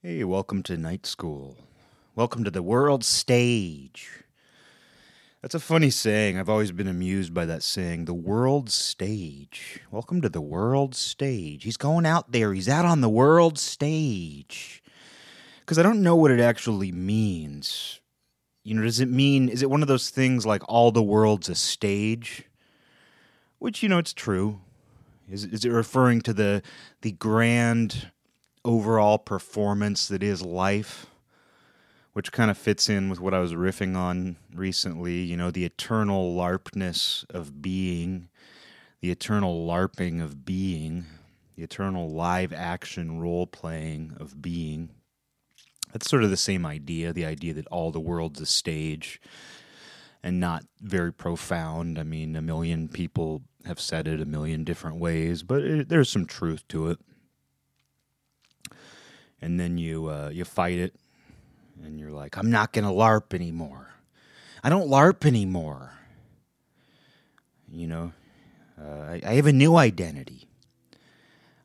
Hey, welcome to night school. Welcome to the world stage. That's a funny saying. I've always been amused by that saying, the world stage. Welcome to the world stage. He's going out there, he's out on the world stage. Because I don't know what it actually means. You know, does it mean, is it one of those things like all the world's a stage? Which, you know, it's true. Is, is it referring to the the grand overall performance that is life? Which kind of fits in with what I was riffing on recently, you know, the eternal larpness of being, the eternal larping of being, the eternal live action role playing of being. That's sort of the same idea, the idea that all the world's a stage and not very profound. I mean, a million people have said it a million different ways, but it, there's some truth to it. And then you uh, you fight it, and you're like, I'm not gonna LARP anymore. I don't LARP anymore. You know, uh, I, I have a new identity.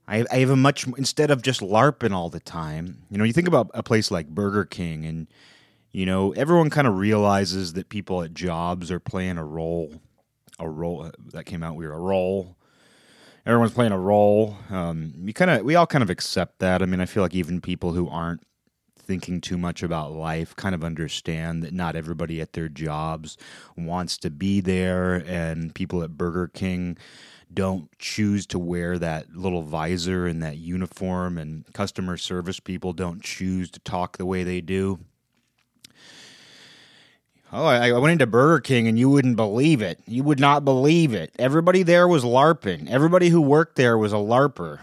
I, I have a much instead of just LARPing all the time. You know, you think about a place like Burger King, and you know, everyone kind of realizes that people at jobs are playing a role a role that came out. We were a role. Everyone's playing a role. Um, we kind of, we all kind of accept that. I mean, I feel like even people who aren't thinking too much about life kind of understand that not everybody at their jobs wants to be there, and people at Burger King don't choose to wear that little visor and that uniform, and customer service people don't choose to talk the way they do. Oh, I, I went into Burger King and you wouldn't believe it. You would not believe it. Everybody there was LARPing. Everybody who worked there was a LARPer.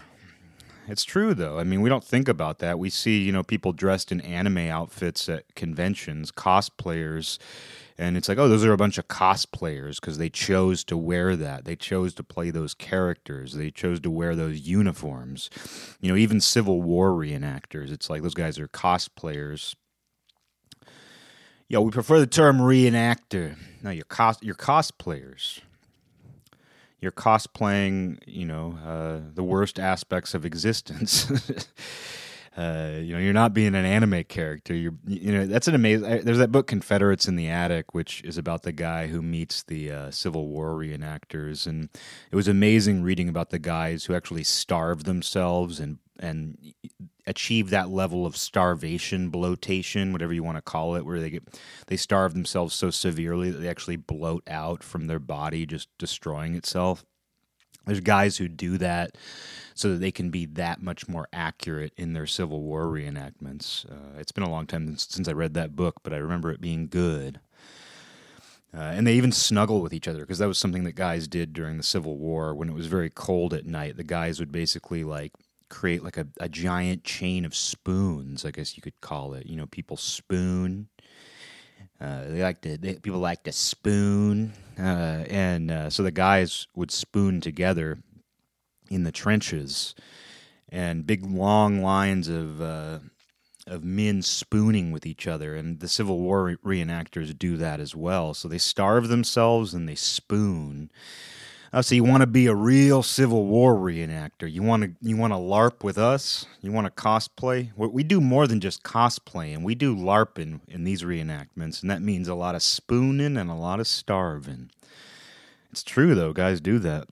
It's true though. I mean, we don't think about that. We see, you know, people dressed in anime outfits at conventions, cosplayers, and it's like, oh, those are a bunch of cosplayers because they chose to wear that. They chose to play those characters. They chose to wear those uniforms. You know, even Civil War reenactors. It's like those guys are cosplayers Yo, we prefer the term reenactor. No, you're cos you're cosplayers. You're cosplaying, you know, uh, the worst aspects of existence. uh, you know, you're not being an anime character. You're, you know, that's an amazing. There's that book Confederates in the Attic, which is about the guy who meets the uh, Civil War reenactors, and it was amazing reading about the guys who actually starved themselves and and achieve that level of starvation, bloatation, whatever you want to call it, where they get they starve themselves so severely that they actually bloat out from their body, just destroying itself. There's guys who do that so that they can be that much more accurate in their Civil War reenactments. Uh, it's been a long time since I read that book, but I remember it being good. Uh, and they even snuggle with each other because that was something that guys did during the Civil War when it was very cold at night. The guys would basically like create like a, a giant chain of spoons, I guess you could call it. You know, people spoon. Uh, they like to they, people like to spoon, uh, and uh, so the guys would spoon together in the trenches, and big long lines of uh, of men spooning with each other, and the Civil War re- reenactors do that as well. So they starve themselves and they spoon, uh, so you want to be a real Civil War reenactor? You want to you want to LARP with us? You want to cosplay? We do more than just cosplaying. We do LARPing in these reenactments, and that means a lot of spooning and a lot of starving. It's true though, guys do that.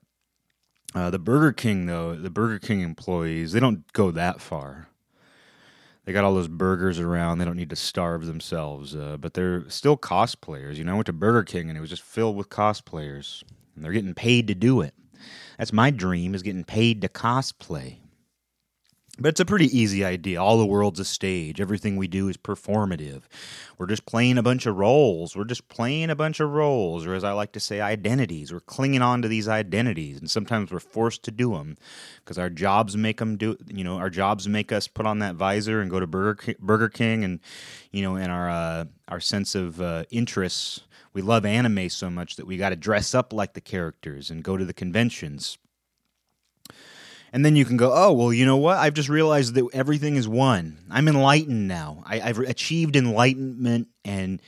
Uh, the Burger King though, the Burger King employees, they don't go that far. They got all those burgers around. They don't need to starve themselves, uh, but they're still cosplayers. You know, I went to Burger King and it was just filled with cosplayers and they're getting paid to do it. That's my dream is getting paid to cosplay. But it's a pretty easy idea. All the world's a stage. Everything we do is performative. We're just playing a bunch of roles. We're just playing a bunch of roles, or as I like to say, identities. We're clinging on to these identities, and sometimes we're forced to do them because our jobs make them do. You know, our jobs make us put on that visor and go to Burger King, Burger King and you know, and our uh, our sense of uh, interests we love anime so much that we got to dress up like the characters and go to the conventions. And then you can go, oh, well, you know what? I've just realized that everything is one. I'm enlightened now. I, have achieved enlightenment and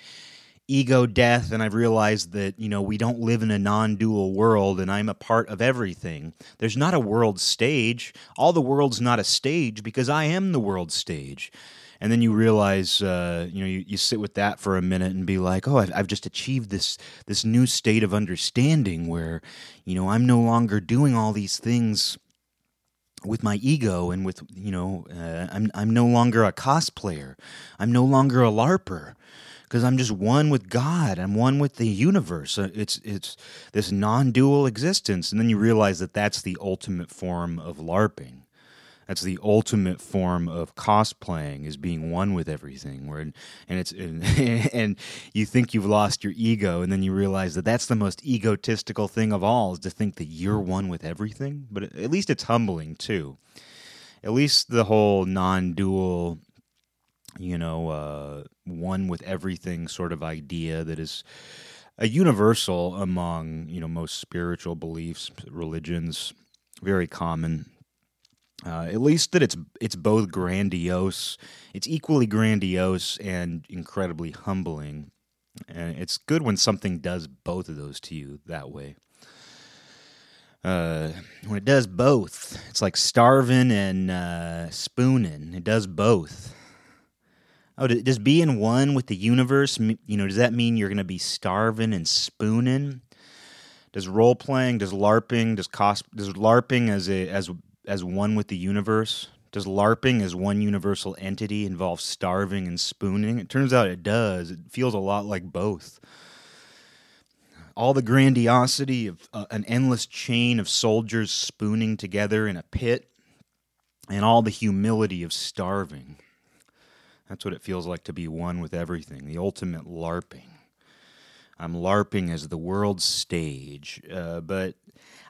ego death and I've realized that, you know, we don't live in a non-dual world and I'm a part of everything. There's not a world stage. All the world's not a stage because I am the world stage. And then you realize, uh, you know, you, you sit with that for a minute and be like, oh, I've, I've just achieved this this new state of understanding where, you know, I'm no longer doing all these things with my ego and with you know uh, I'm I'm no longer a cosplayer. I'm no longer a larper because I'm just one with God. I'm one with the universe. Uh, It's it's this non-dual existence, and then you realize that that's the ultimate form of larping. That's the ultimate form of cosplaying is being one with everything. Where and it's and, and you think you've lost your ego, and then you realize that that's the most egotistical thing of all is to think that you're one with everything. But at least it's humbling too. At least the whole non-dual you know, uh, one with everything sort of idea that is a universal among, you know, most spiritual beliefs, religions, very common. Uh, at least that it's it's both grandiose, it's equally grandiose and incredibly humbling, and it's good when something does both of those to you that way. Uh, when it does both, it's like starving and uh, spooning. It does both. Oh, does being one with the universe, you know, does that mean you're going to be starving and spooning? Does role playing, does LARPing, does cos, does LARPing as a as as one with the universe? Does LARPing as one universal entity involve starving and spooning? It turns out it does. It feels a lot like both. All the grandiosity of uh, an endless chain of soldiers spooning together in a pit, and all the humility of starving. That's what it feels like to be one with everything, the ultimate LARPing. I'm LARPing as the world's stage, uh, but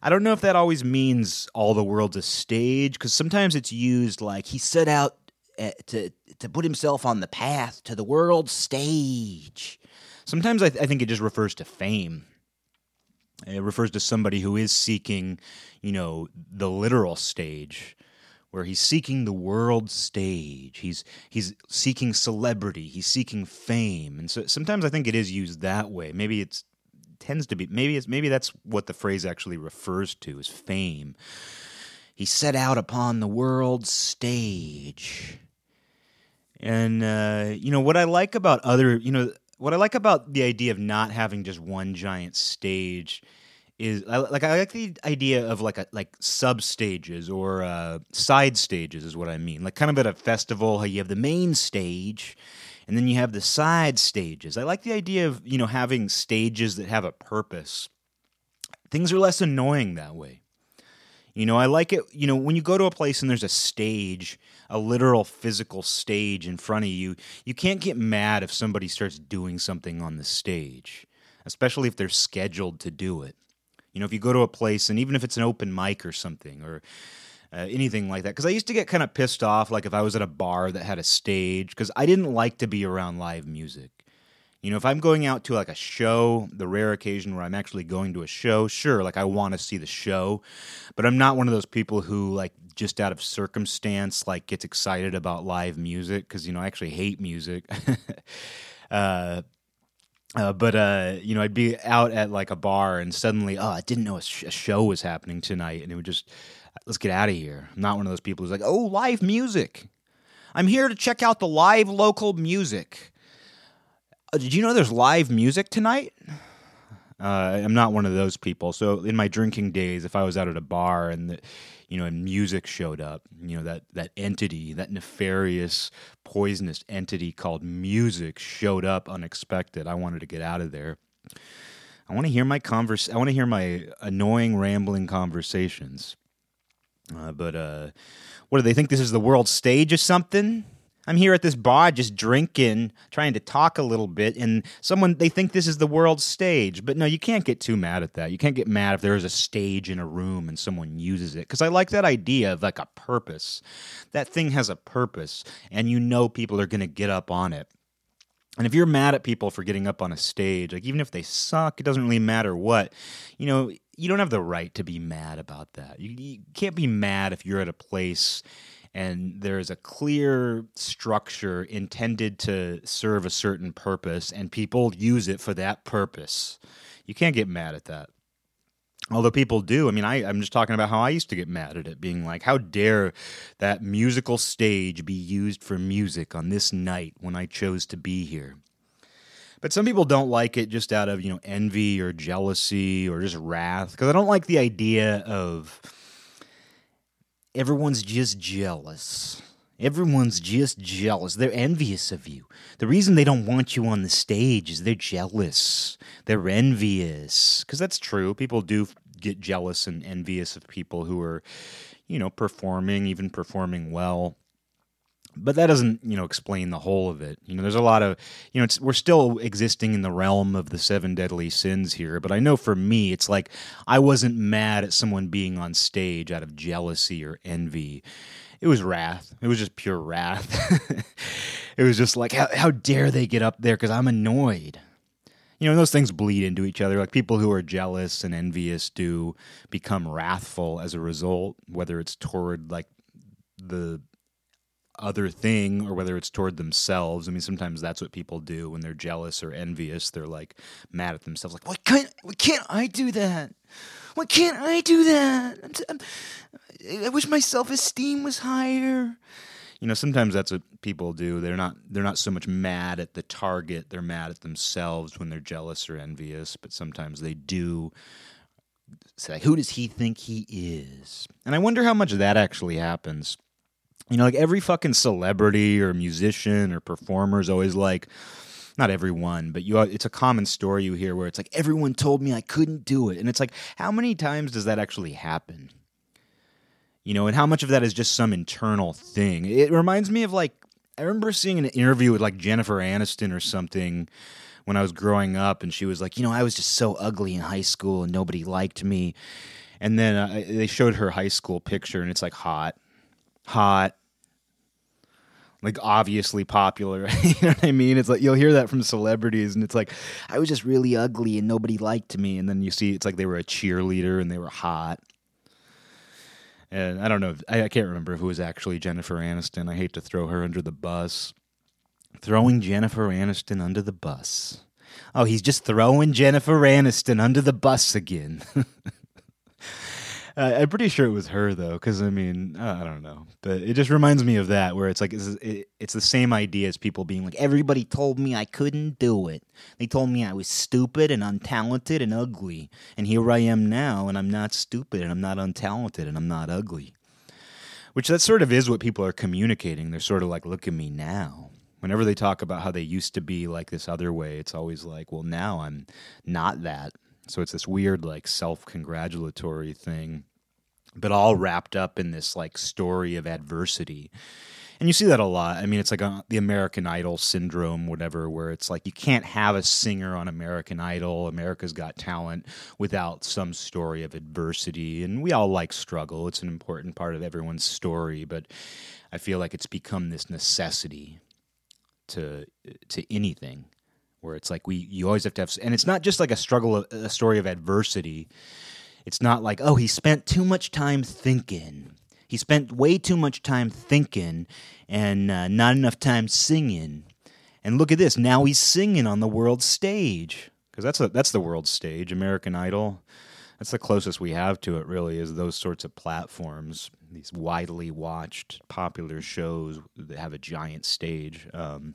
I don't know if that always means all the world's a stage, because sometimes it's used like he set out at, uh, to to put himself on the path to the world's stage. Sometimes I, th- I think it just refers to fame. It refers to somebody who is seeking, you know, the literal stage where he's seeking the world stage. He's he's seeking celebrity. He's seeking fame, and so sometimes I think it is used that way. Maybe it's tends to be. Maybe it's maybe that's what the phrase actually refers to is fame. He set out upon the world stage, and uh, you know what I like about other. You know what I like about the idea of not having just one giant stage is like I like the idea of like a like sub stages or uh, side stages is what I mean. Like kind of at a festival, how you have the main stage, and then you have the side stages. I like the idea of you know having stages that have a purpose. Things are less annoying that way. You know, I like it. You know, when you go to a place and there's a stage, a literal physical stage in front of you, you can't get mad if somebody starts doing something on the stage, especially if they're scheduled to do it. You know, if you go to a place and even if it's an open mic or something or uh, anything like that, because I used to get kind of pissed off, like if I was at a bar that had a stage, because I didn't like to be around live music. You know, if I'm going out to like a show, the rare occasion where I'm actually going to a show, sure, like I want to see the show, but I'm not one of those people who like just out of circumstance like gets excited about live music because you know I actually hate music. uh, uh, but uh, you know, I'd be out at like a bar, and suddenly, oh, I didn't know a, sh- a show was happening tonight, and it would just, let's get out of here. I'm not one of those people who's like, oh, live music. I'm here to check out the live local music. Uh, did you know there's live music tonight? Uh, I'm not one of those people. So in my drinking days, if I was out at a bar and the, you know, and music showed up, you know, that, that entity, that nefarious, poisonous entity called music showed up unexpected. I wanted to get out of there. I want to hear my converse. I want to hear my annoying, rambling conversations. Uh, but uh, what do they think? This is the world stage or something? I'm here at this bar just drinking, trying to talk a little bit, and someone they think this is the world stage. But no, you can't get too mad at that. You can't get mad if there is a stage in a room and someone uses it. Because I like that idea of like a purpose. That thing has a purpose, and you know people are going to get up on it. And if you're mad at people for getting up on a stage, like even if they suck, it doesn't really matter what, you know, you don't have the right to be mad about that. You, you can't be mad if you're at a place and there's a clear structure intended to serve a certain purpose, and people use it for that purpose. You can't get mad at that. Although people do, I mean, I, I'm just talking about how I used to get mad at it, being like, how dare that musical stage be used for music on this night when I chose to be here? But some people don't like it just out of, you know, envy or jealousy or just wrath. Because I don't like the idea of everyone's just jealous. Everyone's just jealous. They're envious of you. The reason they don't want you on the stage is they're jealous. They're envious. Because that's true. People do get jealous and envious of people who are, you know, performing, even performing well but that doesn't you know explain the whole of it. You know there's a lot of you know we're still existing in the realm of the seven deadly sins here but i know for me it's like i wasn't mad at someone being on stage out of jealousy or envy. It was wrath. It was just pure wrath. It was just like how, how dare they get up there because i'm annoyed. You know those things bleed into each other. Like people who are jealous and envious do become wrathful as a result whether it's toward like the other thing or whether it's toward themselves. I mean, sometimes that's what people do when they're jealous or envious. They're like mad at themselves, like, why can't, why can't I do that? Why can't I do that? I'm, um, I'm, I wish my self esteem was higher. You know, sometimes that's what people do. They're not they're not so much mad at the target, they're mad at themselves when they're jealous or envious, but sometimes they do say, who does he think he is? And I wonder how much of that actually happens you know, like every fucking celebrity or musician or performer is always like, not everyone, but you it's a common story you hear where it's like everyone told me I couldn't do it. And it's like how many times does that actually happen? You know, and how much of that is just some internal thing? It reminds me of like I remember seeing an interview with like Jennifer Aniston or something when I was growing up and she was like, "You know, I was just so ugly in high school and nobody liked me." And then uh, they showed her high school picture and it's like hot hot, like obviously popular. you know what I mean? It's like you'll hear that from celebrities, and it's like I was just really ugly and nobody liked me. And then you see it's like they were a cheerleader and they were hot. And I don't know. I, I can't remember who was actually Jennifer Aniston. I hate to throw her under the bus. Throwing Jennifer Aniston under the bus. Oh, he's just throwing Jennifer Aniston under the bus again. Uh, I'm pretty sure it was her though, because I mean, I don't know, but it just reminds me of that, where it's like it's, it, it's the same idea as people being like, everybody told me I couldn't do it. They told me I was stupid and untalented and ugly, and here I am now, and I'm not stupid and I'm not untalented and I'm not ugly. Which that sort of is what people are communicating. They're sort of like, look at me now. Whenever they talk about how they used to be like this other way, it's always like, well, now I'm not that. So it's this weird, like, self congratulatory thing, but all wrapped up in this, like, story of adversity. And you see that a lot. I mean, it's like a, the American Idol syndrome, whatever, where it's like you can't have a singer on American Idol, America's Got Talent, without some story of adversity. And we all like struggle, it's an important part of everyone's story, but I feel like it's become this necessity to to anything where it's like we you always have to have and it's not just like a struggle a story of adversity. It's not like oh he spent too much time thinking. He spent way too much time thinking and uh, not enough time singing. And look at this now he's singing on the world stage. Because that's a, that's the world stage american idol. That's the closest we have to it really is those sorts of platforms these widely watched popular shows that have a giant stage. Um,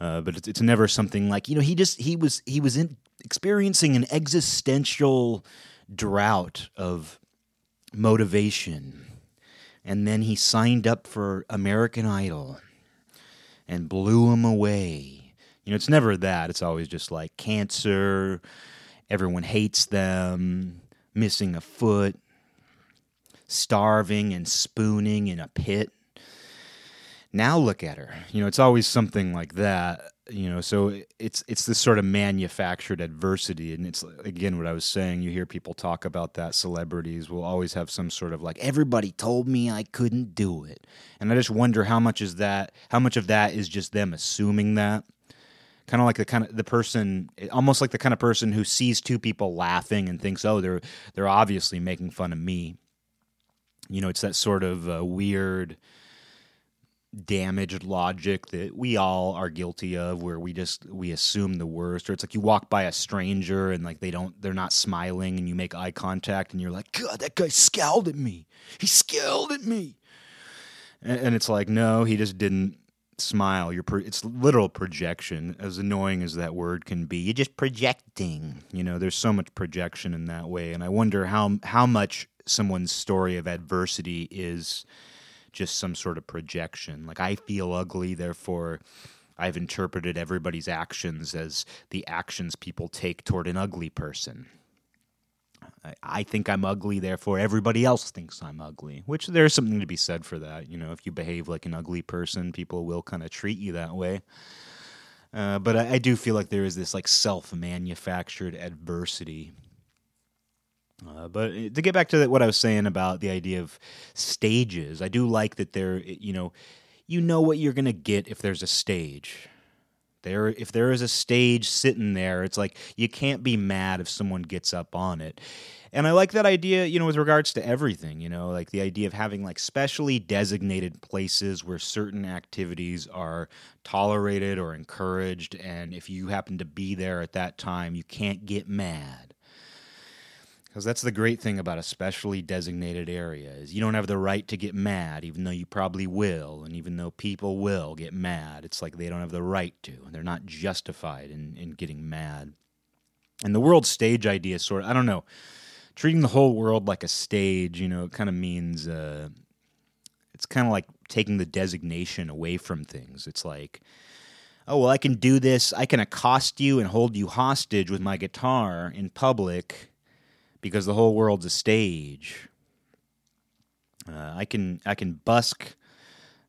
uh, but it's, it's never something like you know he just he was he was in, experiencing an existential drought of motivation. And then he signed up for American Idol and blew him away. You know, it's never that. It's always just like cancer, everyone hates them, missing a foot, starving and spooning in a pit now look at her. You know it's always something like that you know so it's it's this sort of manufactured adversity. And it's again what i was saying you hear people talk about that celebrities will always have some sort of like everybody told me i couldn't do it. And i just wonder how much is that how much of that is just them assuming that? Kind of like the kind of the person almost like the kind of person who sees two people laughing and thinks oh they're they're obviously making fun of me. You know, it's that sort of uh, weird damaged logic that we all are guilty of where we just we assume the worst or it's like you walk by a stranger and like they don't they're not smiling and you make eye contact and you're like god that guy scowled at me. He scowled at me. And, and it's like no he just didn't smile. You're pro- it's literal projection. As annoying as that word can be you're just projecting you know? There's so much projection in that way. And i wonder how how much someone's story of adversity is just some sort of projection. Like I feel ugly, therefore I've interpreted everybody's actions as the actions people take toward an ugly person. I, think I'm ugly, therefore everybody else thinks I'm ugly. Which there's something to be said for that. You know, if you behave like an ugly person, people will kind of treat you that way. Uh, but I, I do feel like there is this like self-manufactured adversity uh, but uh, to get back to what I was saying about the idea of stages, I do like that there. You know, you know what you're going to get if there's a stage. There, if there is a stage sitting there, it's like you can't be mad if someone gets up on it. And I like that idea, you know, with regards to everything, you know, like the idea of having like specially designated places where certain activities are tolerated or encouraged. And if you happen to be there at that time, you can't get mad. Because that's the great thing about a specially designated area is you don't have the right to get mad, even though you probably will, and even though people will get mad. It's like they don't have the right to, and they're not justified in, in getting mad. And the world stage idea, sort of, I don't know, treating the whole world like a stage, you know, it kind of means uh, it's kind of like taking the designation away from things. It's like, oh, well, I can do this, I can accost you and hold you hostage with my guitar in public because the whole world's a stage. Uh, I can I can busk,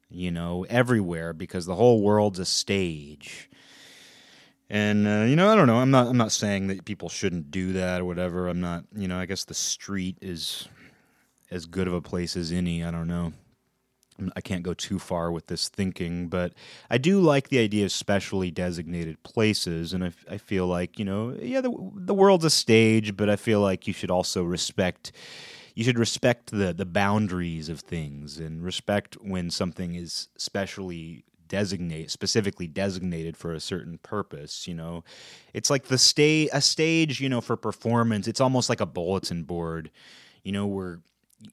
you know, everywhere because the whole world's a stage. And uh, you know, I don't know. I'm not. I'm not saying that people shouldn't do that or whatever. I'm not. You know, I guess the street is as good of a place as any. I don't know. I can't go too far with this thinking, but I do like the idea of specially designated places, and I, I feel like you know, yeah, the the world's a stage, but I feel like you should also respect. You should respect the the boundaries of things and respect when something is specially designate specifically designated for a certain purpose you know it's like the stay a stage you know for performance it's almost like a bulletin board you know where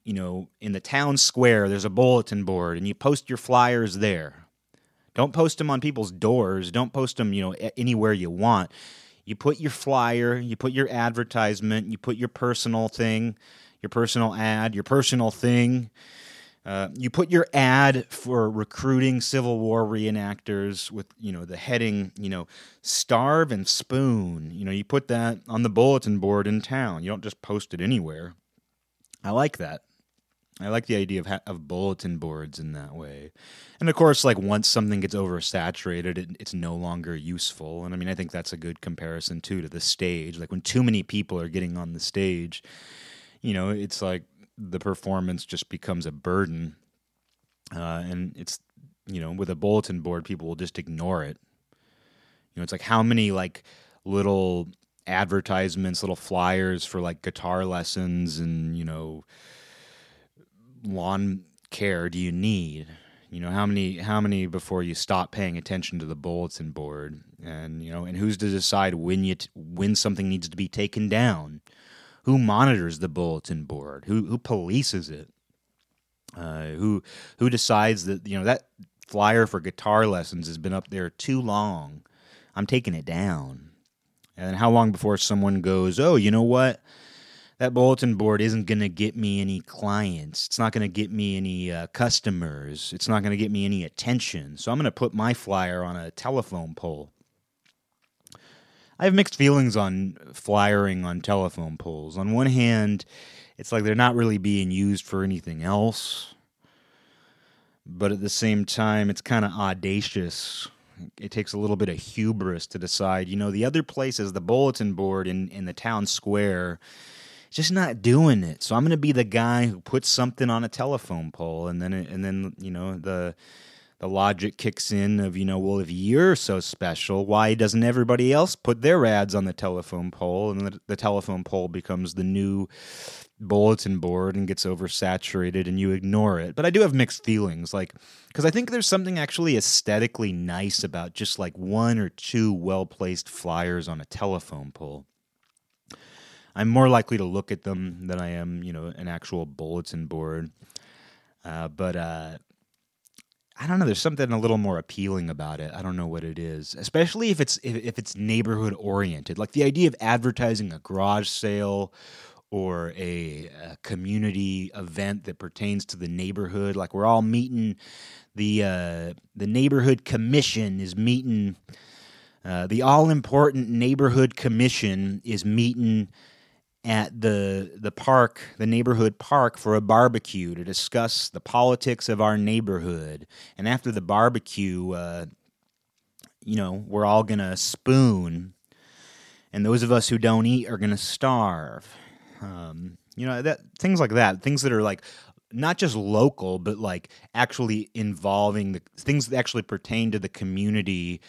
you know, in the town square, there's a bulletin board and you post your flyers there. Don't post them on people's doors. Don't post them, you know, anywhere you want. You put your flyer, you put your advertisement, you put your personal thing, your personal ad, your personal thing. Uh, you put your ad for recruiting Civil War reenactors with, you know, the heading, you know, starve and spoon. You know, you put that on the bulletin board in town. You don't just post it anywhere. I like that. I like the idea of ha- of bulletin boards in that way, and of course, like once something gets oversaturated, it, it's no longer useful. And I mean, I think that's a good comparison too to the stage. Like when too many people are getting on the stage, you know, it's like the performance just becomes a burden, uh, and it's you know, with a bulletin board, people will just ignore it. You know, it's like how many like little advertisements, little flyers for like guitar lessons and, you know, lawn care do you need? You know, how many how many before you stop paying attention to the bulletin board and, you know, and who's to decide when you t- when something needs to be taken down? Who monitors the bulletin board? Who who polices it? Uh, who who decides that you know that flyer for guitar lessons has been up there too long? I'm taking it down. And how long before someone goes, oh, you know what? That bulletin board isn't going to get me any clients. It's not going to get me any uh, customers. It's not going to get me any attention. So I'm going to put my flyer on a telephone pole. I have mixed feelings on flyering on telephone poles. On one hand, it's like they're not really being used for anything else. But at the same time, it's kind of audacious it takes a little bit of hubris to decide, you know, the other places, the bulletin board in, in the town square, just not doing it. So I'm going to be the guy who puts something on a telephone pole, and then and then you know the the logic kicks in of you know well if you're so special why doesn't everybody else put their ads on the telephone pole and the, the telephone pole becomes the new bulletin board and gets oversaturated and you ignore it. But I do have mixed feelings, like because I think there's something actually aesthetically nice about just like one or two well placed flyers on a telephone pole. I'm more likely to look at them than I am, you know, an actual bulletin board. Uh, but uh, I don't know. There's something a little more appealing about it. I don't know what it is, especially if it's if, if it's neighborhood oriented. Like the idea of advertising a garage sale or a, a, community event that pertains to the neighborhood. Like we're all meeting the uh, the neighborhood commission is meeting. Uh, the all important neighborhood commission is meeting at the the park, the neighborhood park, for a barbecue to discuss the politics of our neighborhood. And after the barbecue, uh, you know, we're all gonna spoon, and those of us who don't eat are gonna starve. Um, you know that things like that, things that are like not just local, but like actually involving the things that actually pertain to the community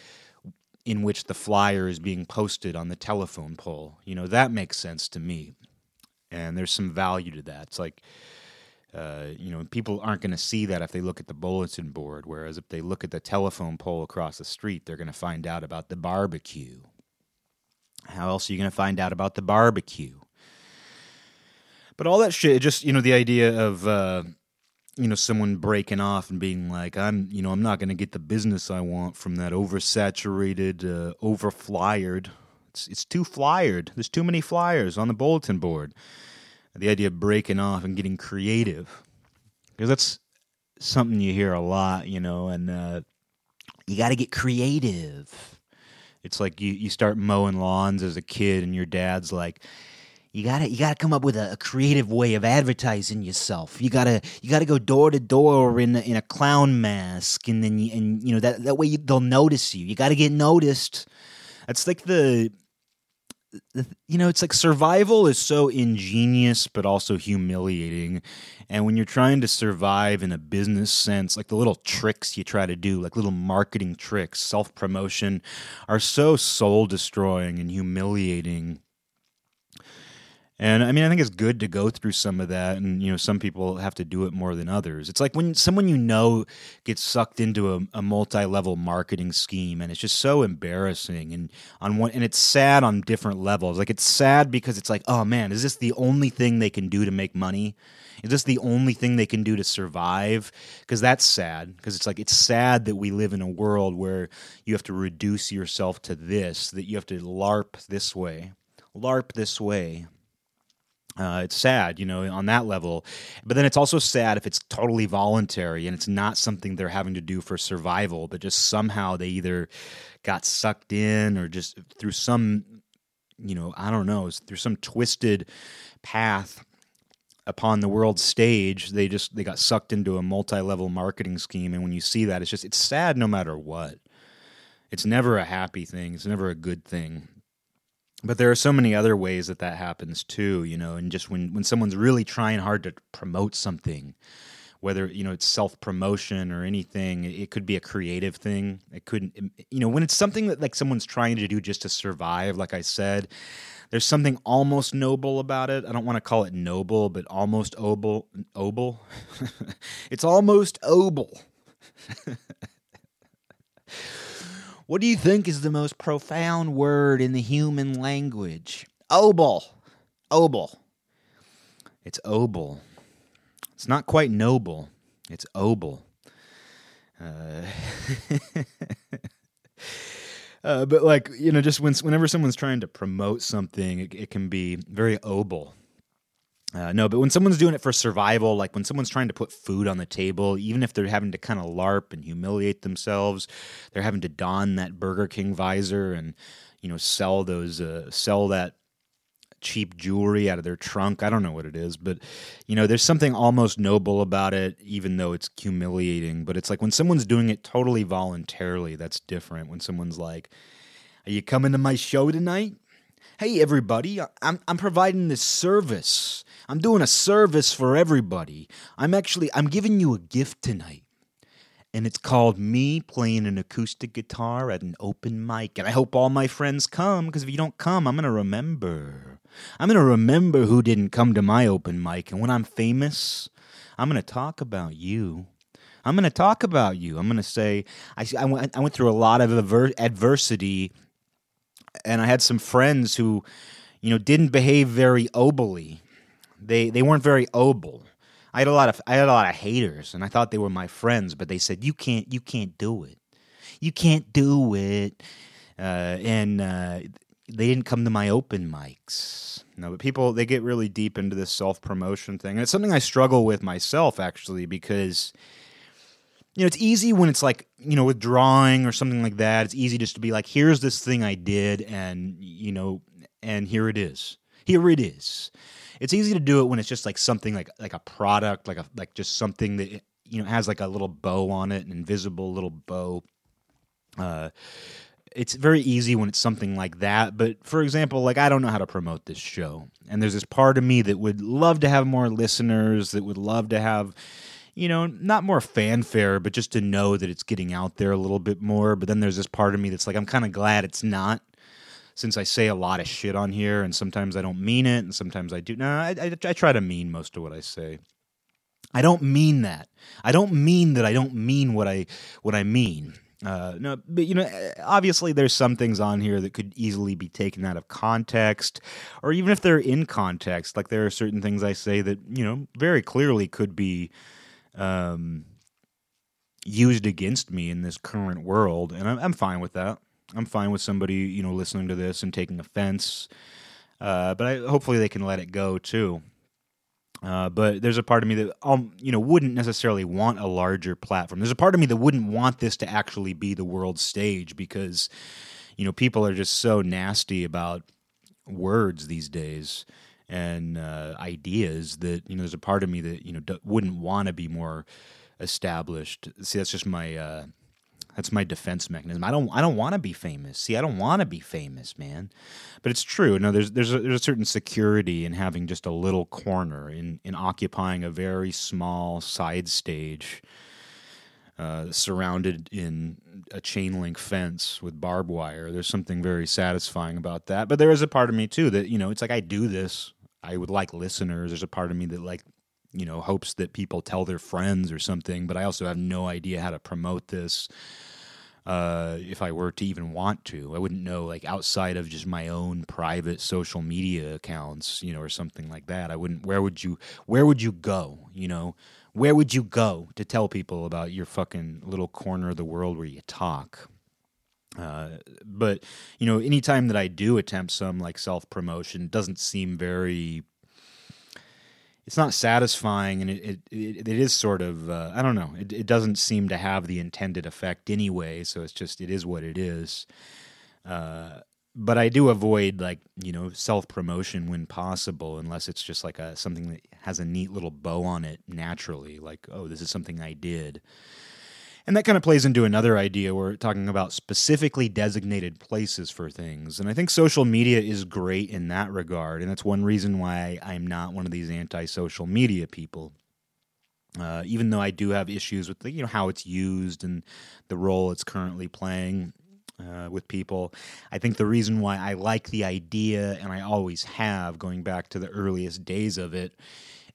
in which the flyer is being posted on the telephone pole. You know that makes sense to me, and there's some value to that. It's like. Uh, you know, people aren't going to see that if they look at the bulletin board. Whereas if they look at the telephone pole across the street, they're going to find out about the barbecue. How else are you going to find out about the barbecue? But all that shit, just you know, the idea of uh, you know someone breaking off and being like, "I'm, you know, I'm not going to get the business I want from that oversaturated, uh, overflyered. It's it's too flyered. There's too many flyers on the bulletin board." The idea of breaking off and getting creative, because that's something you hear a lot, you know, and uh, you got to get creative. It's like you, you start mowing lawns as a kid, and your dad's like, you gotta you gotta come up with a, a, creative way of advertising yourself. You gotta you gotta go door to door in a, in a clown mask, and then you, and you know that that way you, they'll notice you. You gotta get noticed. That's like the, the you know it's like survival is so ingenious but also humiliating. And when you're trying to survive in a business sense, like the little tricks you try to do, like little marketing tricks, self promotion, are so soul destroying and humiliating and I mean, I think it's good to go through some of that. And, you know, some people have to do it more than others. It's like when someone you know gets sucked into a, a multi level marketing scheme and it's just so embarrassing. And on one, and it's sad on different levels. Like it's sad because it's like, oh man, is this the only thing they can do to make money? Is this the only thing they can do to survive? Because that's sad. Because it's like, it's sad that we live in a world where you have to reduce yourself to this, that you have to LARP this way. LARP this way. Uh, it's sad, you know, on that level. But then it's also sad if it's totally voluntary and it's not something they're having to do for survival, but just somehow they either got sucked in or just through some, you know, I don't know, through some twisted path upon the world stage they just they got sucked into a multi-level marketing scheme. And when you see that it's just it's sad no matter what. It's never a happy thing. It's never a good thing but there are so many other ways that that happens too you know and just when when someone's really trying hard to promote something whether you know it's self promotion or anything it could be a creative thing. It couldn't um, you know when it's something that like someone's trying to do just to survive like i said there's something almost noble about it. I don't want to call it noble but almost obel obel it's almost obel what do you think is the most profound word in the human language? Obel. Obel. It's obel. It's not quite noble. It's obel. Uh, uh, but like you know, just when, whenever someone's trying to promote something, it, it can be very obel. Uh, no, but when someone's doing it for survival, like when someone's trying to put food on the table, even if they're having to kind of LARP and humiliate themselves, they're having to don that Burger King visor and you know sell those uh, sell that cheap jewelry out of their trunk. I don't know what it is, but you know, there's something almost noble about it, even though it's humiliating. But it's like when someone's doing it totally voluntarily, that's different. When someone's like, "Are you coming to my show tonight?" Hey, everybody, I'm I'm providing this service I'm doing a service for everybody. I'm actually I'm giving you a gift tonight. And it's called me playing an acoustic guitar at an open mic. And I hope all my friends come because if you don't come, I'm going to remember. I'm going to remember who didn't come to my open mic. And when I'm famous, I'm going to talk about you. I'm going to talk about you. I'm going to say, I, I, went, I went through a lot of adver- adversity, and I had some friends who, you know, didn't behave very obly. They, they weren't very oble. I had a lot of I had a lot of haters, and I thought they were my friends, but they said you can't you can't do it, you can't do it, uh, and uh, they didn't come to my open mics. No, but people they get really deep into this self promotion thing, and it's something I struggle with myself actually because you know it's easy when it's like you know with drawing or something like that. It's easy just to be like, here's this thing I did, and you know, and here it is. Here it is. It's easy to do it when it's just like something like like a product, like a like just something that you know has like a little bow on it, an invisible little bow. Uh, it's very easy when it's something like that. But for example, like I don't know how to promote this show, and there's this part of me that would love to have more listeners, that would love to have, you know, not more fanfare, but just to know that it's getting out there a little bit more. But then there's this part of me that's like, I'm kind of glad it's not since I say a lot of shit on here, and sometimes I don't mean it, and sometimes I do. No, I, I, I try to mean most of what I say. I don't mean that. I don't mean that I don't mean what I what I mean. Uh, no, but you know, obviously there's some things on here that could easily be taken out of context, or even if they're in context, like there are certain things I say that you know very clearly could be um, used against me in this current world, and I'm, I'm fine with that. I'm fine with somebody, you know, listening to this and taking offense. Uh, but I, hopefully they can let it go too. Uh, but there's a part of me that um, you know wouldn't necessarily want a larger platform. There's a part of me that wouldn't want this to actually be the world stage because you know people are just so nasty about words these days and uh, ideas that you know there's a part of me that you know d- wouldn't want to be more established. See, that's just my uh, that's my defense mechanism. I don't I don't want to be famous. See, I don't want to be famous, man. But it's true. No, there's there's a, there's a certain security in having just a little corner in in occupying a very small side stage. Uh, surrounded in a chain link fence with barbed wire. There's something very satisfying about that. But there is a part of me too that, you know, it's like I do this. I would like listeners. There's a part of me that like you know hopes that people tell their friends or something but i also have no idea how to promote this uh, if i were to even want to. I wouldn't know like outside of just my own private social media accounts you know or something like that. I wouldn't where would you where would you go you know? Where would you go to tell people about your fucking little corner of the world where you talk uh, but you know anytime that i do attempt some like self promotion doesn't seem very it's not satisfying and it it, it, it is sort of uh, I don't know it, it doesn't seem to have the intended effect anyway so it's just it is what it is. Uh, but I do avoid like you know self promotion when possible unless it's just like a something that has a neat little bow on it naturally like oh this is something I did and that kind of plays into another idea. We're talking about specifically designated places for things. And I think social media is great in that regard. And that's one reason why I'm not one of these anti social media people. Uh, even though I do have issues with the, you know how it's used and the role it's currently playing uh, with people, I think the reason why I like the idea and I always have, going back to the earliest days of it,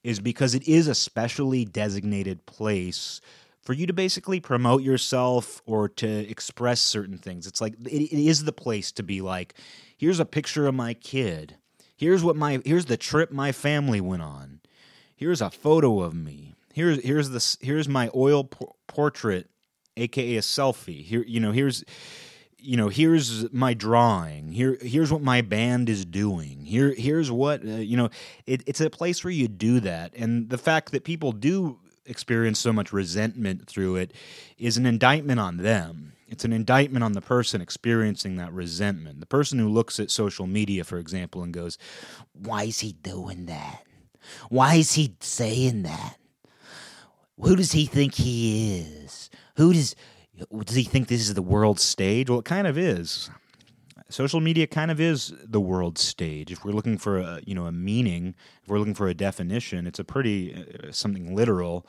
is because it is a specially designated place for you to basically promote yourself or to express certain things. It's like it, it is the place to be like, here's a picture of my kid. Here's what my here's the trip my family went on. Here's a photo of me. Here's here's the here's my oil por- portrait, aka a selfie. Here you know here's you know here's my drawing here here's what my band is doing here here's what uh, you know it, it's a place where you do that and the fact that people do experience so much resentment through it is an indictment on them. It's an indictment on the person experiencing that resentment. The person who looks at social media, for example, and goes, Why is he doing that? Why is he saying that? Who does he think he is? Who does does he think this is the world stage? Well, it kind of is. Social media kind of is the world stage. If we're looking for a you know a meaning, if we're looking for a definition, it's a pretty uh, something literal.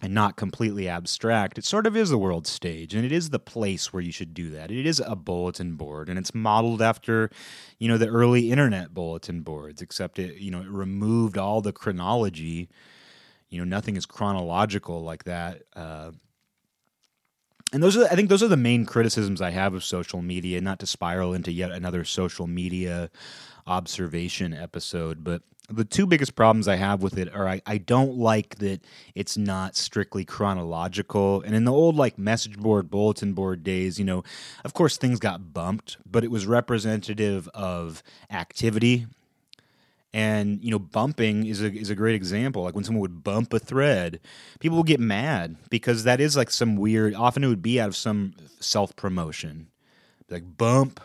and not completely abstract, it sort of is the world stage, and it is the place where you should do that. It is a bulletin board, and it's modeled after, you know, the early internet bulletin boards, except it, you know, it removed all the chronology. You know, nothing is chronological like that. Uh, and those are, I think, those are the main criticisms I have of social media. Not to spiral into yet another social media observation episode, but the two biggest problems I have with it are I, I don't like that it's not strictly chronological. And in the old like message board, bulletin board days, you know, of course things got bumped, but it was representative of activity. And you know, bumping is a is a great example. Like when someone would bump a thread, people would get mad because that is like some weird. Often it would be out of some self promotion, like bump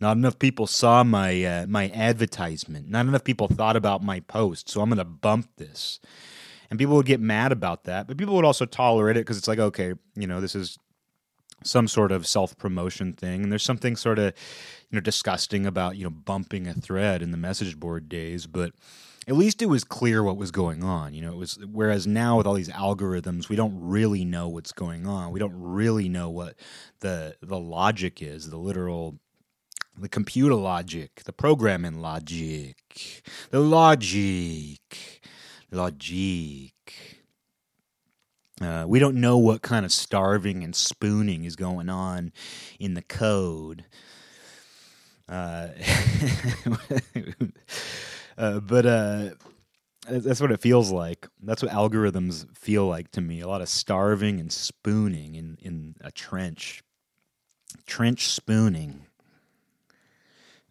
not enough people saw my uh, my advertisement. Not enough people thought about my post, so I'm going to bump this. And people would get mad about that, but people would also tolerate it because it's like, okay, you know, this is some sort of self promotion thing, and there's something sort of you know disgusting about you know bumping a thread in the message board days, but at least it was clear what was going on. You know, it was whereas now with all these algorithms, we don't really know what's going on. We don't really know what the the logic is, the literal the computer logic, the programming logic, the logic, logic. Uh, we don't know what kind of starving and spooning is going on in the code. Uh, uh, but uh, that's what it feels like. That's what algorithms feel like to me. A lot of starving and spooning in, in a trench. Trench spooning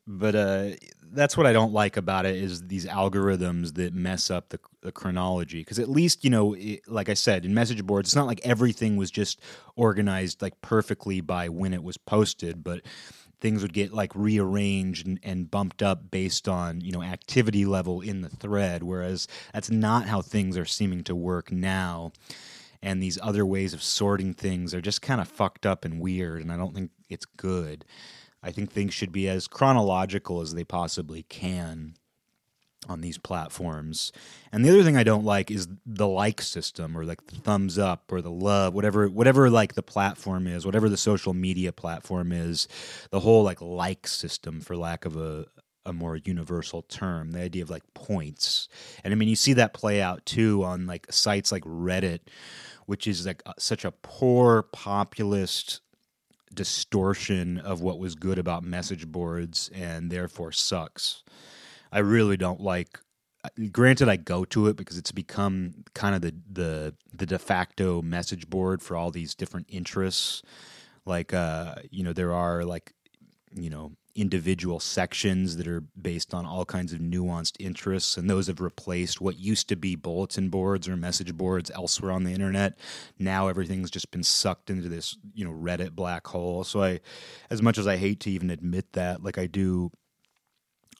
but uh, that's what I don't like about it is these algorithms that mess up the, the chronology. Because at least you know, it, like I said, in message boards, it's not like everything was just organized like perfectly by when it was posted, but things would get like rearranged and, and bumped up based on you know activity level in the thread. Whereas that's not how things are seeming to work now. And these other ways of sorting things are just kind of fucked up and weird, and I don't think it's good. I think things should be as chronological as they possibly can on these platforms. And the other thing I don't like is the like system or like the thumbs up or the love, whatever whatever like the platform is, whatever the social media platform is, the whole like like system for lack of a a more universal term, the idea of like points. And I mean you see that play out too on like sites like Reddit, which is like such a poor populist distortion of what was good about message boards and therefore sucks. I really don't like granted I go to it because it's become kind of the the the de facto message board for all these different interests. Like uh you know there are like you know individual sections that are based on all kinds of nuanced interests, and those have replaced what used to be bulletin boards or message boards elsewhere on the internet. Now everything's just been sucked into this, you know, Reddit black hole. So I, as much as I hate to even admit that, like I do.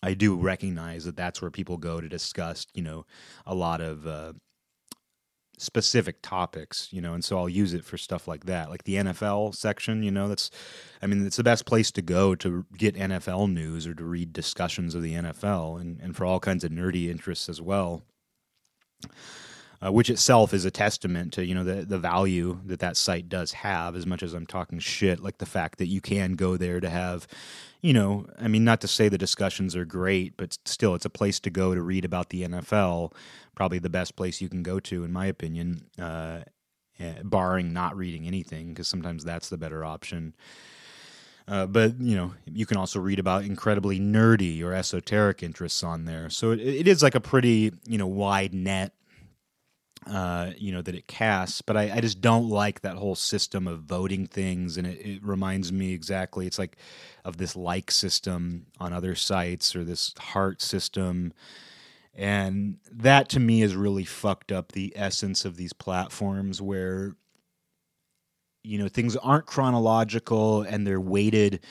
I do recognize that that's where people go to discuss, you know, a lot of uh, specific topics, you know, and so I'll use it for stuff like that, like the NFL section, you know, that's, I mean, it's the best place to go to get NFL news or to read discussions of the NFL and, and for all kinds of nerdy interests as well. Uh, which itself is a testament to you know the the value that that site does have. As much as I'm talking shit, like the fact that you can go there to have, you know, I mean, not to say the discussions are great, but still, it's a place to go to read about the NFL probably the best place you can go to, in my opinion, uh, eh, barring not reading anything, because sometimes that's the better option. Uh, but you know, you can also read about incredibly nerdy or esoteric interests on there. So it, it is like a pretty you know wide net, uh, you know, that it casts. But I, I, just don't like that whole system of voting things, and it, it reminds me exactly. It's like of this like system on other sites or this heart system and that to me has really fucked up the essence of these platforms where you know things aren't chronological and they're weighted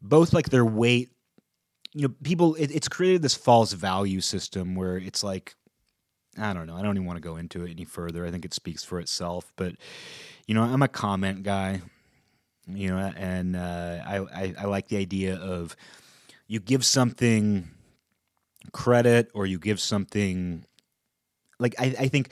both like their weight you know people it, it's created this false value system where it's like i don't know i don't even want to go into it any further i think it speaks for itself but you know i'm a comment guy you know and uh, I, I i like the idea of you give something credit or you give something like I, I think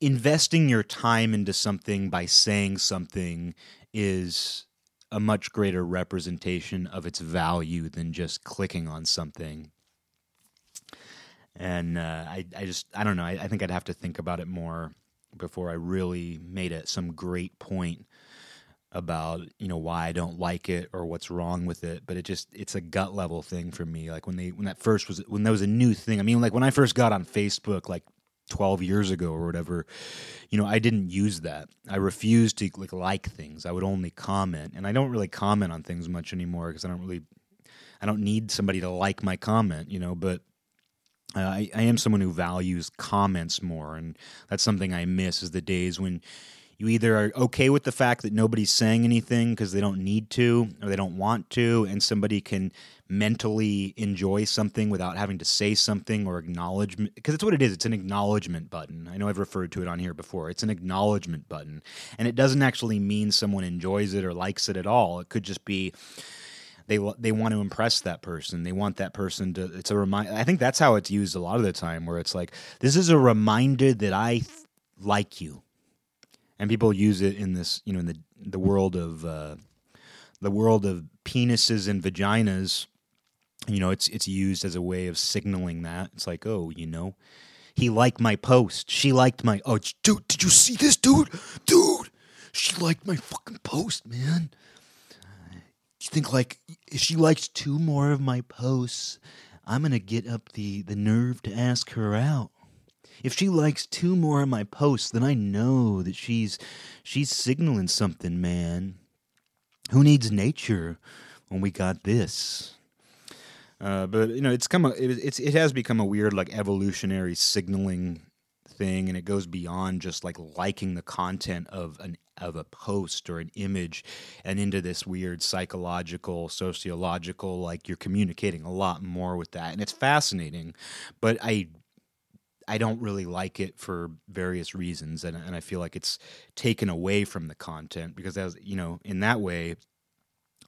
investing your time into something by saying something is a much greater representation of its value than just clicking on something. And uh, I, I just, I don't know. I, I think I'd have to think about it more before I really made it some great point about you know why I don't like it or what's wrong with it, but it just it's a gut level thing for me. Like when they when that first was when that was a new thing. I mean, like when I first got on Facebook, like 12 years ago or whatever, you know, I didn't use that. I refused to like like things. I would only comment, and I don't really comment on things much anymore because I don't really I don't need somebody to like my comment, you know, but uh, I, I am someone who values comments more, and that's something I miss is the days when you either are okay with the fact that nobody's saying anything because they don't need to or they don't want to, and somebody can mentally enjoy something without having to say something or acknowledge because it's what it is it's an acknowledgement button. I know i've referred to it on here before. It's an acknowledgement button and it doesn't actually mean someone enjoys it or likes it at all. It could just be they they want to impress that person. They want that person to. It's a remind. I think that's how it's used a lot of the time, where it's like this is a reminder that I th- like you and people use it in this, you know, in the the world of uh, the world of penises and vaginas. You know, it's it's used as a way of signaling that it's like, oh, you know, he liked my post. She liked my. Oh, dude, did you see this, dude? Dude, she liked my fucking post, man. Think like if she likes two more of my posts, I'm gonna get up the the nerve to ask her out. If she likes two more of my posts, then I know that she's she's signaling something, man. Who needs nature when we got this? Uh, but you know, it's come a, it, it's it has become a weird like evolutionary signaling thing, and it goes beyond just like liking the content of an of a post or an image, and into this weird psychological, sociological like you're communicating a lot more with that, and it's fascinating. But I I don't really like it for various reasons, and and I feel like it's taken away from the content because as you know, in that way,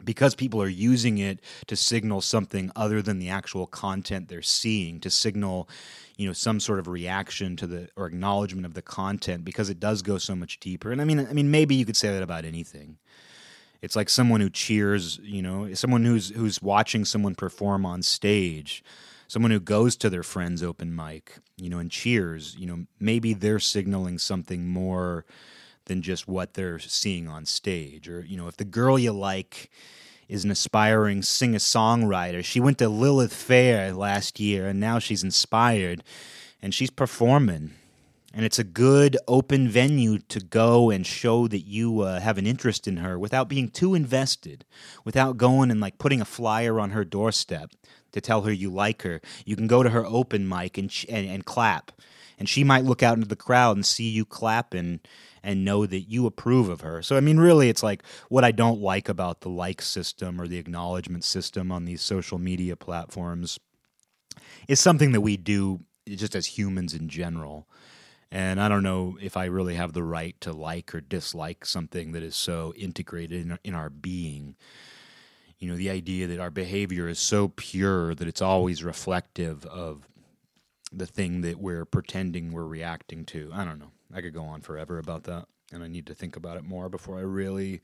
because people are using it to signal something other than the actual content they're seeing to signal you know some sort of reaction to the or acknowledgement of the content because it does go so much deeper. And i mean i mean maybe you could say that about anything. It's like someone who cheers you know someone who's who's watching someone perform on stage someone who goes to their friend's open mic, you know, and cheers, you know, maybe they're signaling something more than just what they're seeing on stage. Or, you know, if the girl you like is an aspiring singer songwriter, she went to Lilith Fair last year and now she's inspired and she's performing. And it's a good open venue to go and show that you uh, have an interest in her without being too invested, without going and like putting a flyer on her doorstep to tell her you like her. You can go to her open mic and and, and clap, and she might look out into the crowd and see you clapping and know that you approve of her. So I mean, really, it's like what I don't like about the like system or the acknowledgement system on these social media platforms is something that we do just as humans in general. And I don't know if I really have the right to like or dislike something that is so integrated in, in our being you know the idea that our behavior is so pure that it's always reflective of the thing that we're pretending we're reacting to i don't know i could go on forever about that and i need to think about it more before i really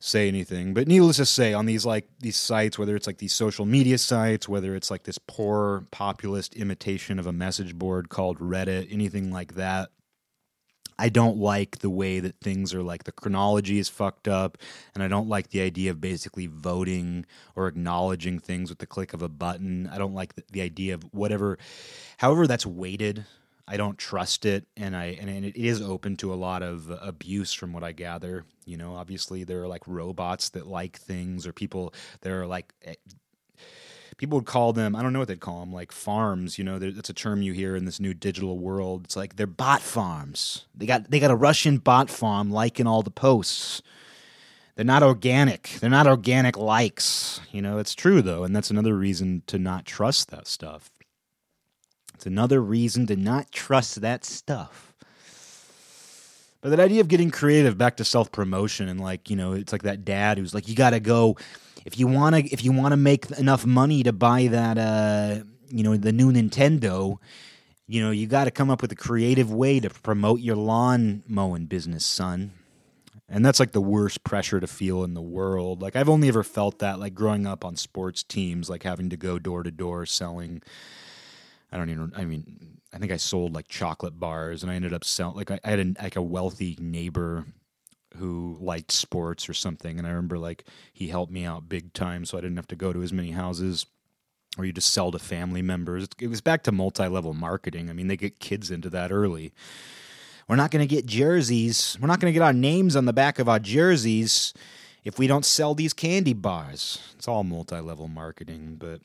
say anything but needless to say on these like these sites whether it's like these social media sites whether it's like this poor populist imitation of a message board called reddit anything like that I don't like the way that things are like the chronology is fucked up, and I don't like the idea of basically voting or acknowledging things with the click of a button. I don't like the, the idea of whatever, however that's weighted. I don't trust it, and I and it is open to a lot of abuse from what I gather. You know, obviously there are like robots that like things, or people that are like eh, people would call them i don't know what they'd call them like farms you know that's a term you hear in this new digital world. It's like they're bot farms. They got they got a russian bot farm liking all the posts. They're not organic. They're not organic likes you know? It's true though and that's another reason to not trust that stuff it's another reason to not trust that stuff but that idea of getting creative back to self promotion and like you know it's like that dad who's like you got to go if you want to if you want to make enough money to buy that uh you know the new Nintendo you know, you got to come up with a creative way to promote your lawn mowing business, son. And that's like the worst pressure to feel in the world. Like I've only ever felt that like growing up on sports teams, like having to go door to door selling. I don't even. I mean, I think I sold like chocolate bars, and I ended up selling. Like I, I had a, like a wealthy neighbor who liked sports or something, and I remember like he helped me out big time, so I didn't have to go to as many houses. Or you just sell to family members. It was back to multi level marketing. I mean, they get kids into that early. We're not going to get jerseys. We're not going to get our names on the back of our jerseys if we don't sell these candy bars. It's all multi level marketing, but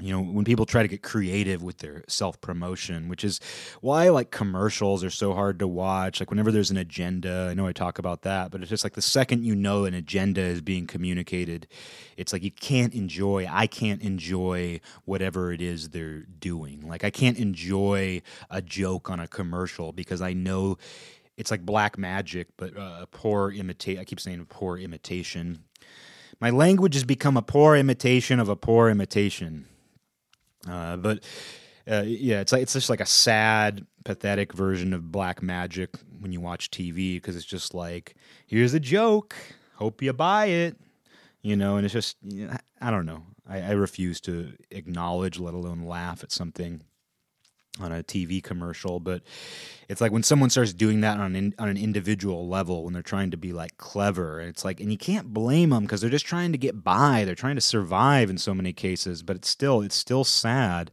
you know when people try to get creative with their self promotion which is why like commercials are so hard to watch like whenever there's an agenda i know i talk about that but it's just like the second you know an agenda is being communicated it's like you can't enjoy i can't enjoy whatever it is they're doing. Like i can't enjoy a joke on a commercial because i know it's like black magic but uh, a poor imitate i keep saying poor imitation. My language has become a poor imitation of a poor imitation uh, but uh, yeah, it's like it's just like a sad, pathetic version of black magic when you watch TV because it's just like here's a joke, hope you buy it, you know, and it's just I don't know. I, I refuse to acknowledge, let alone laugh at something on a TV commercial, but it's like when someone starts doing that on an, on an individual level when they're trying to be like clever, it's like, and you can't blame them because they're just trying to get by, they're trying to survive in so many cases. But it's still it's still sad.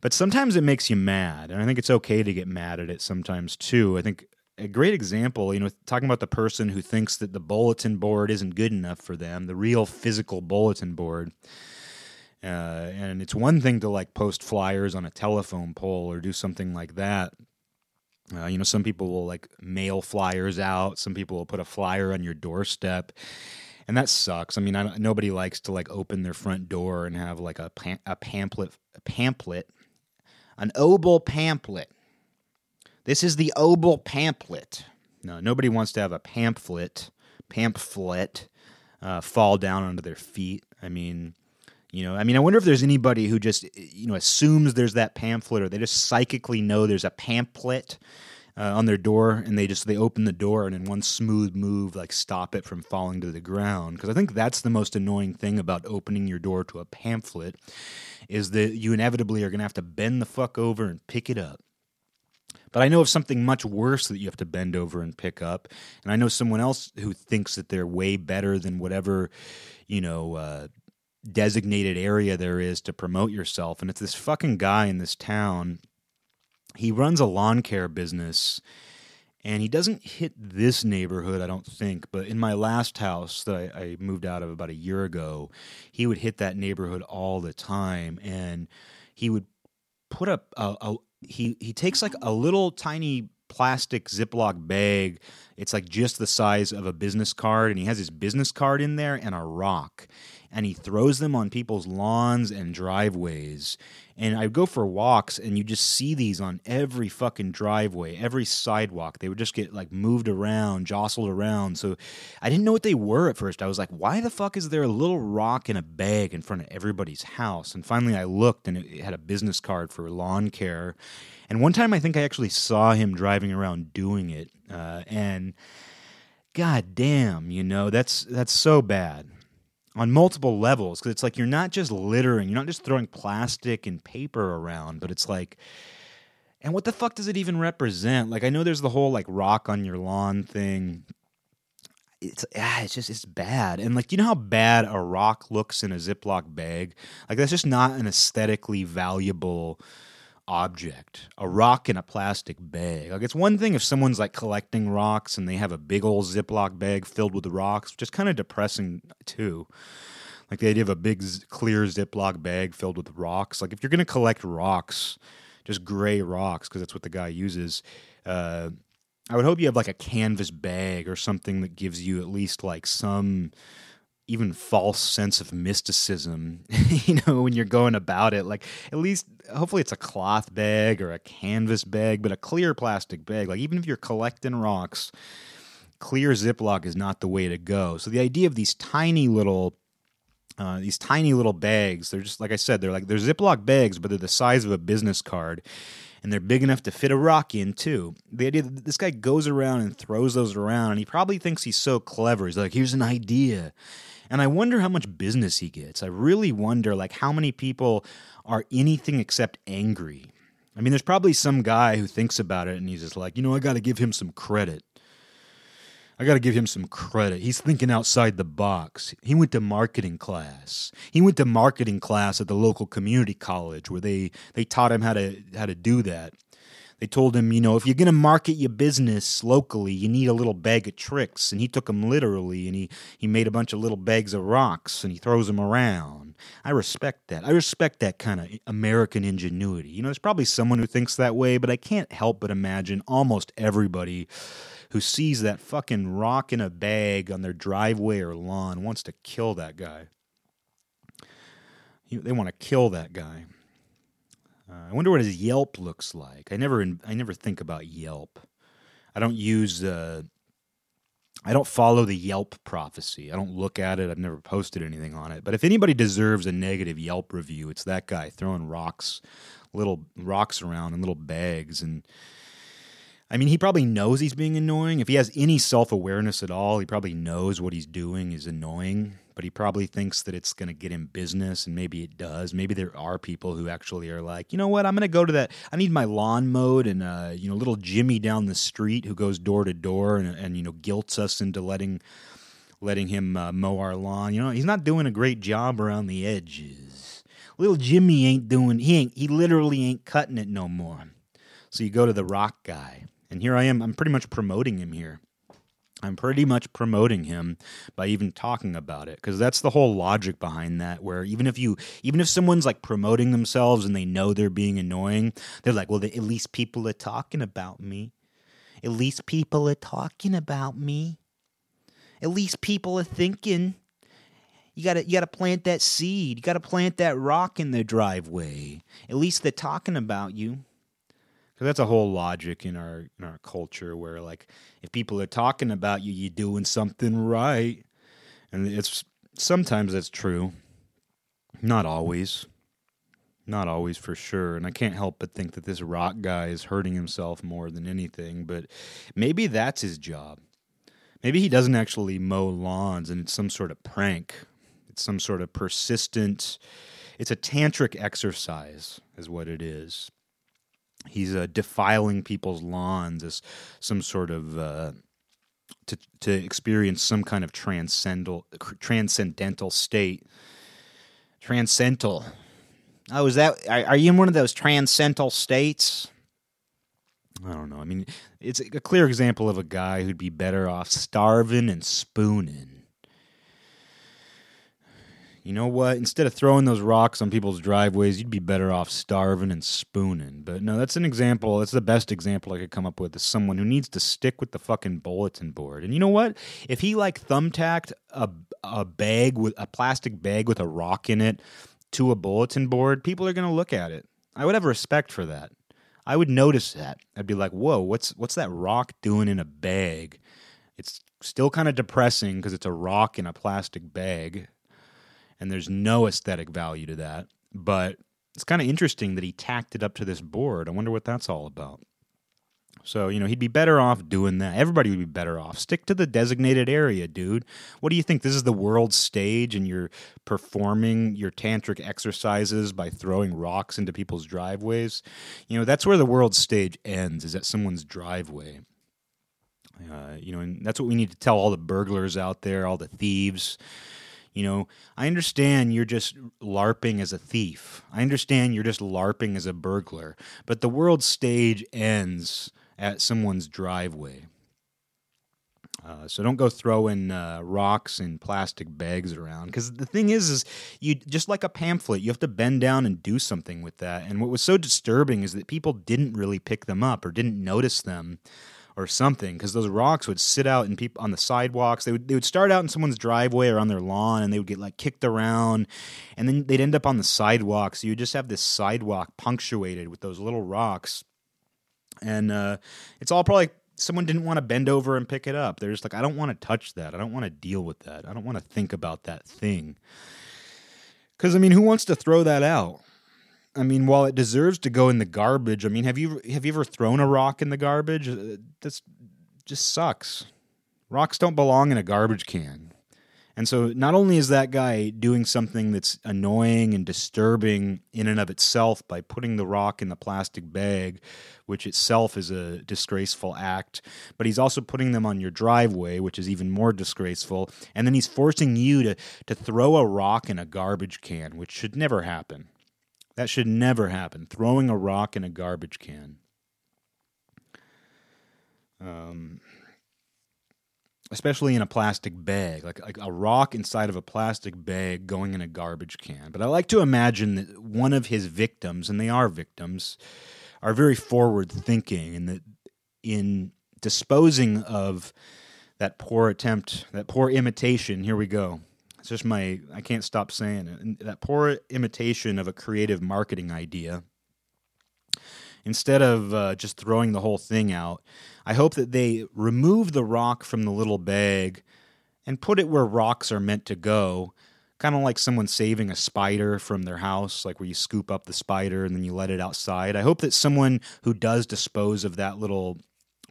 But sometimes it makes you mad, and I think it's okay to get mad at it sometimes too. I think a great example, you know, talking about the person who thinks that the bulletin board isn't good enough for them, the real physical bulletin board uh, and it's one thing to like post flyers on a telephone pole or do something like that. Uh, you know, some people will like mail flyers out. Some people will put a flyer on your doorstep, and that sucks. I mean, I, nobody likes to like open their front door and have like a pam- a pamphlet, a pamphlet, an obel pamphlet. This is the obel pamphlet. No, nobody wants to have a pamphlet, pamphlet, uh, fall down onto their feet. I mean, you know, I mean, I wonder if there's anybody who just, you know, assumes there's that pamphlet or they just psychically know there's a pamphlet uh, on their door and they just they open the door and in one smooth move like stop it from falling to the ground because i think that's the most annoying thing about opening your door to a pamphlet is that you inevitably are going to have to bend the fuck over and pick it up but I know of something much worse that you have to bend over and pick up. And I know someone else who thinks that they're way better than whatever, you know, uh, designated area there is to promote yourself. And it's this fucking guy in this town. He runs a lawn care business and he doesn't hit this neighborhood, I don't think, but in my last house that I, I, moved out of about a year ago, he would hit that neighborhood all the time, and he would put up a, a, he he takes like a little tiny plastic Ziploc bag. It's like just the size of a business card, and he has his business card in there and a rock and he throws them on people's lawns and driveways. And I go for walks, and you just see these on every fucking driveway, every sidewalk. They would just get like moved around, jostled around. So I didn't know what they were at first. I was like, why the fuck is there a little rock in a bag in front of everybody's house? And finally I looked, and it had a business card for lawn care. And one time I think I actually saw him driving around doing it. Uh, and god damn, you know, that's that's so bad on multiple levels because it's like you're not just littering, you're not just throwing plastic and paper around, but it's like, and what the fuck does it even represent? Like, I know there's the whole like rock on your lawn thing. It's ah, it's just it's bad, and like you know how bad a rock looks in a Ziploc bag. Like that's just not an aesthetically valuable object, a rock in a plastic bag. Like it's one thing if someone's like collecting rocks and they have a big old Ziploc bag filled with rocks, which is kind of depressing too. Like the idea of a big clear Ziploc bag filled with rocks. Like if you're going to collect rocks, just gray rocks, because that's what the guy uses. Uh, I would hope you have like a canvas bag or something that gives you at least like some even false sense of mysticism, you know, when you're going about it. Like, at least, hopefully, it's a cloth bag or a canvas bag, but a clear plastic bag. Like, even if you're collecting rocks, clear Ziploc is not the way to go. So, the idea of these tiny little uh, these tiny little bags. They're just like I said. They're like they're Ziploc bags, but they're the size of a business card, and they're big enough to fit a rock in too. The idea that this guy goes around and throws those around, and he probably thinks he's so clever. He's like, "Here's an idea," and I wonder how much business he gets. I really wonder, like, how many people are anything except angry. I mean, there's probably some guy who thinks about it and he's just like, you know, I got to give him some credit. I got to give him some credit. He's thinking outside the box. He went to marketing class. He went to marketing class at the local community college where they, they taught him how to how to do that. They told him, you know, if you're going to market your business locally, you need a little bag of tricks. And he took them literally and he, he made a bunch of little bags of rocks and he throws them around. I respect that. I respect that kind of American ingenuity. You know, there's probably someone who thinks that way, but I can't help but imagine almost everybody who sees that fucking rock in a bag on their driveway or lawn wants to kill that guy. They want to kill that guy. Uh, I wonder what his Yelp looks like. I never, I never think about Yelp. I don't use. Uh, I don't follow the Yelp prophecy. I don't look at it. I've never posted anything on it. But if anybody deserves a negative Yelp review, it's that guy throwing rocks, little rocks around in little bags and I mean, he probably knows he's being annoying. If he has any self awareness at all, he probably knows what he's doing is annoying, but he probably thinks that it's going to get him business, and maybe it does. Maybe there are people who actually are like, you know what, I'm going to go to that. I need my lawn mowed, and uh, you know, little Jimmy down the street who goes door to door and, and you know guilts us into letting letting him uh, mow our lawn. You know, he's not doing a great job around the edges. Little Jimmy ain't doing. He ain't. He literally ain't cutting it no more. So you go to the rock guy and here I am, I'm pretty much promoting him here. I'm pretty much promoting him by even talking about it because that's the whole logic behind that. Where even if you, even if someone's like promoting themselves and they know they're being annoying, they're like, well, at least people are talking about me. At least people are talking about me. At least people are thinking. You gotta, you gotta plant that seed. You gotta plant that rock in the driveway. At least they're talking about you because that's a whole logic in our in our culture where like if people are talking about you you're doing something right. And it's sometimes that's true. Not always. Not always for sure. And i can't help but think that this rock guy is hurting himself more than anything but maybe that's his job. Maybe he doesn't actually mow lawns and it's some sort of prank. It's some sort of persistent it's a tantric exercise is what it is he's uh, defiling people's lawns as some sort of uh, to to experience some kind of transcendental transcendental state. Transcendental. Oh, is that? Are, are you in one of those transcendental states? I don't know. I mean, it's a clear example of a guy who'd be better off starving and spooning you know what? Instead of throwing those rocks on people's driveways, you'd be better off starving and spooning. But no, that's an example. That's the best example I could come up with is someone who needs to stick with the fucking bulletin board. And you know what? If he like thumbtacked a a bag with a plastic bag with a rock in it to a bulletin board, people are going to look at it. I would have respect for that. I would notice that. I'd be like, "Whoa, what's what's that rock doing in a bag?" It's still kind of depressing because it's a rock in a plastic bag and there's no aesthetic value to that. But it's kind of interesting that he tacked it up to this board. I wonder what that's all about. So, you know, he'd be better off doing that. Everybody would be better off. Stick to the designated area, dude. What do you think? This is the world stage and you're performing your tantric exercises by throwing rocks into people's driveways? You know, that's where the world stage ends, is at someone's driveway. Uh, you know, and that's what we need to tell all the burglars out there, all the thieves. You know, I understand you're just LARPing as a thief. I understand you're just LARPing as a burglar. But the world stage ends at someone's driveway. Uh, so don't go throwing uh, rocks and plastic bags around because the thing is, is you just like a pamphlet, you have to bend down and do something with that. And what was so disturbing is that people didn't really pick them up or didn't notice them or something because those rocks would sit out in people on the sidewalks. They would they would start out in someone's driveway or on their lawn, and they would get like kicked around, and then they'd end up on the sidewalk. So you just have this sidewalk punctuated with those little rocks, and uh, it's all probably someone didn't want to bend over and pick it up. They're just like, I don't want to touch that. I don't want to deal with that. I don't want to think about that thing. Because I mean, who wants to throw that out? I mean, while it deserves to go in the garbage, I mean, have you have you ever thrown a rock in the garbage? Uh, That's just sucks. Rocks don't belong in a garbage can. And so not only is that guy doing something that's annoying and disturbing in and of itself by putting the rock in the plastic bag, which itself is a disgraceful act, but he's also putting them on your driveway, which is even more disgraceful. And then he's forcing you to, to throw a rock in a garbage can, which should never happen. That should never happen. Throwing a rock in a garbage can. Um, especially in a plastic bag, like, like a rock inside of a plastic bag going in a garbage can. But I like to imagine that one of his victims, and they are victims, are very forward thinking and that in disposing of that poor attempt, that poor imitation, here we go. It's just my, I can't stop saying it. That poor imitation of a creative marketing idea. Instead of uh, just throwing the whole thing out, I hope that they remove the rock from the little bag and put it where rocks are meant to go. Kind of like someone saving a spider from their house, like where you scoop up the spider and then you let it outside. I hope that someone who does dispose of that little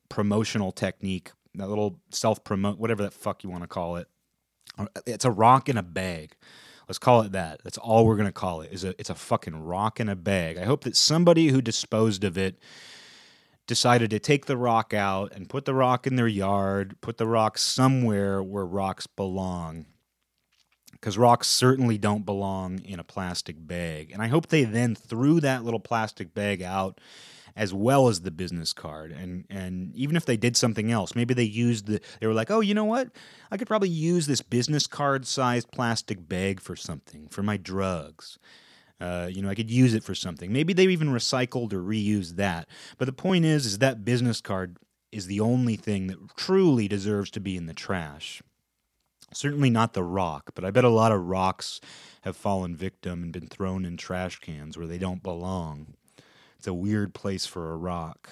promotional technique, that little self promote, whatever that fuck you want to call it, it's a rock in a bag. Let's call it that. That's all we're gonna call it. Is a it's a fucking rock in a bag. I hope that somebody who disposed of it decided to take the rock out and put the rock in their yard, put the rock somewhere where rocks belong. Because rocks certainly don't belong in a plastic bag. And I hope they then threw that little plastic bag out as well as the business card. And and even if they did something else, maybe they used the they were like, "Oh, you know what? I could probably use this business card sized plastic bag for something, for my drugs." Uh, you know, I could use it for something. Maybe they even recycled or reused that. But the point is, is that business card is the only thing that truly deserves to be in the trash. Certainly not the rock, but I bet a lot of rocks have fallen victim and been thrown in trash cans where they don't belong. It's a weird place for a rock,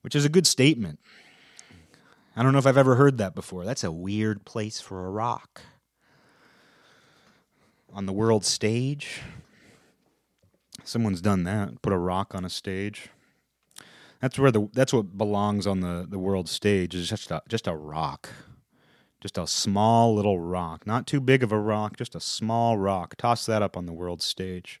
which is a good statement. I don't know if I've ever heard that before. That's a weird place for a rock on the world stage. Someone's done that. Put a rock on a stage. That's where the that's what belongs on the, the world stage is just a just a rock. Just a small little rock. Not too big of a rock, just a small rock. Toss that up on the world stage.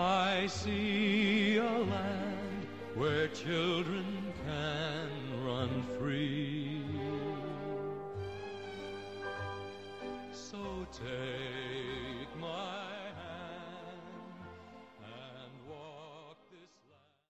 I see a land where children can run free. So take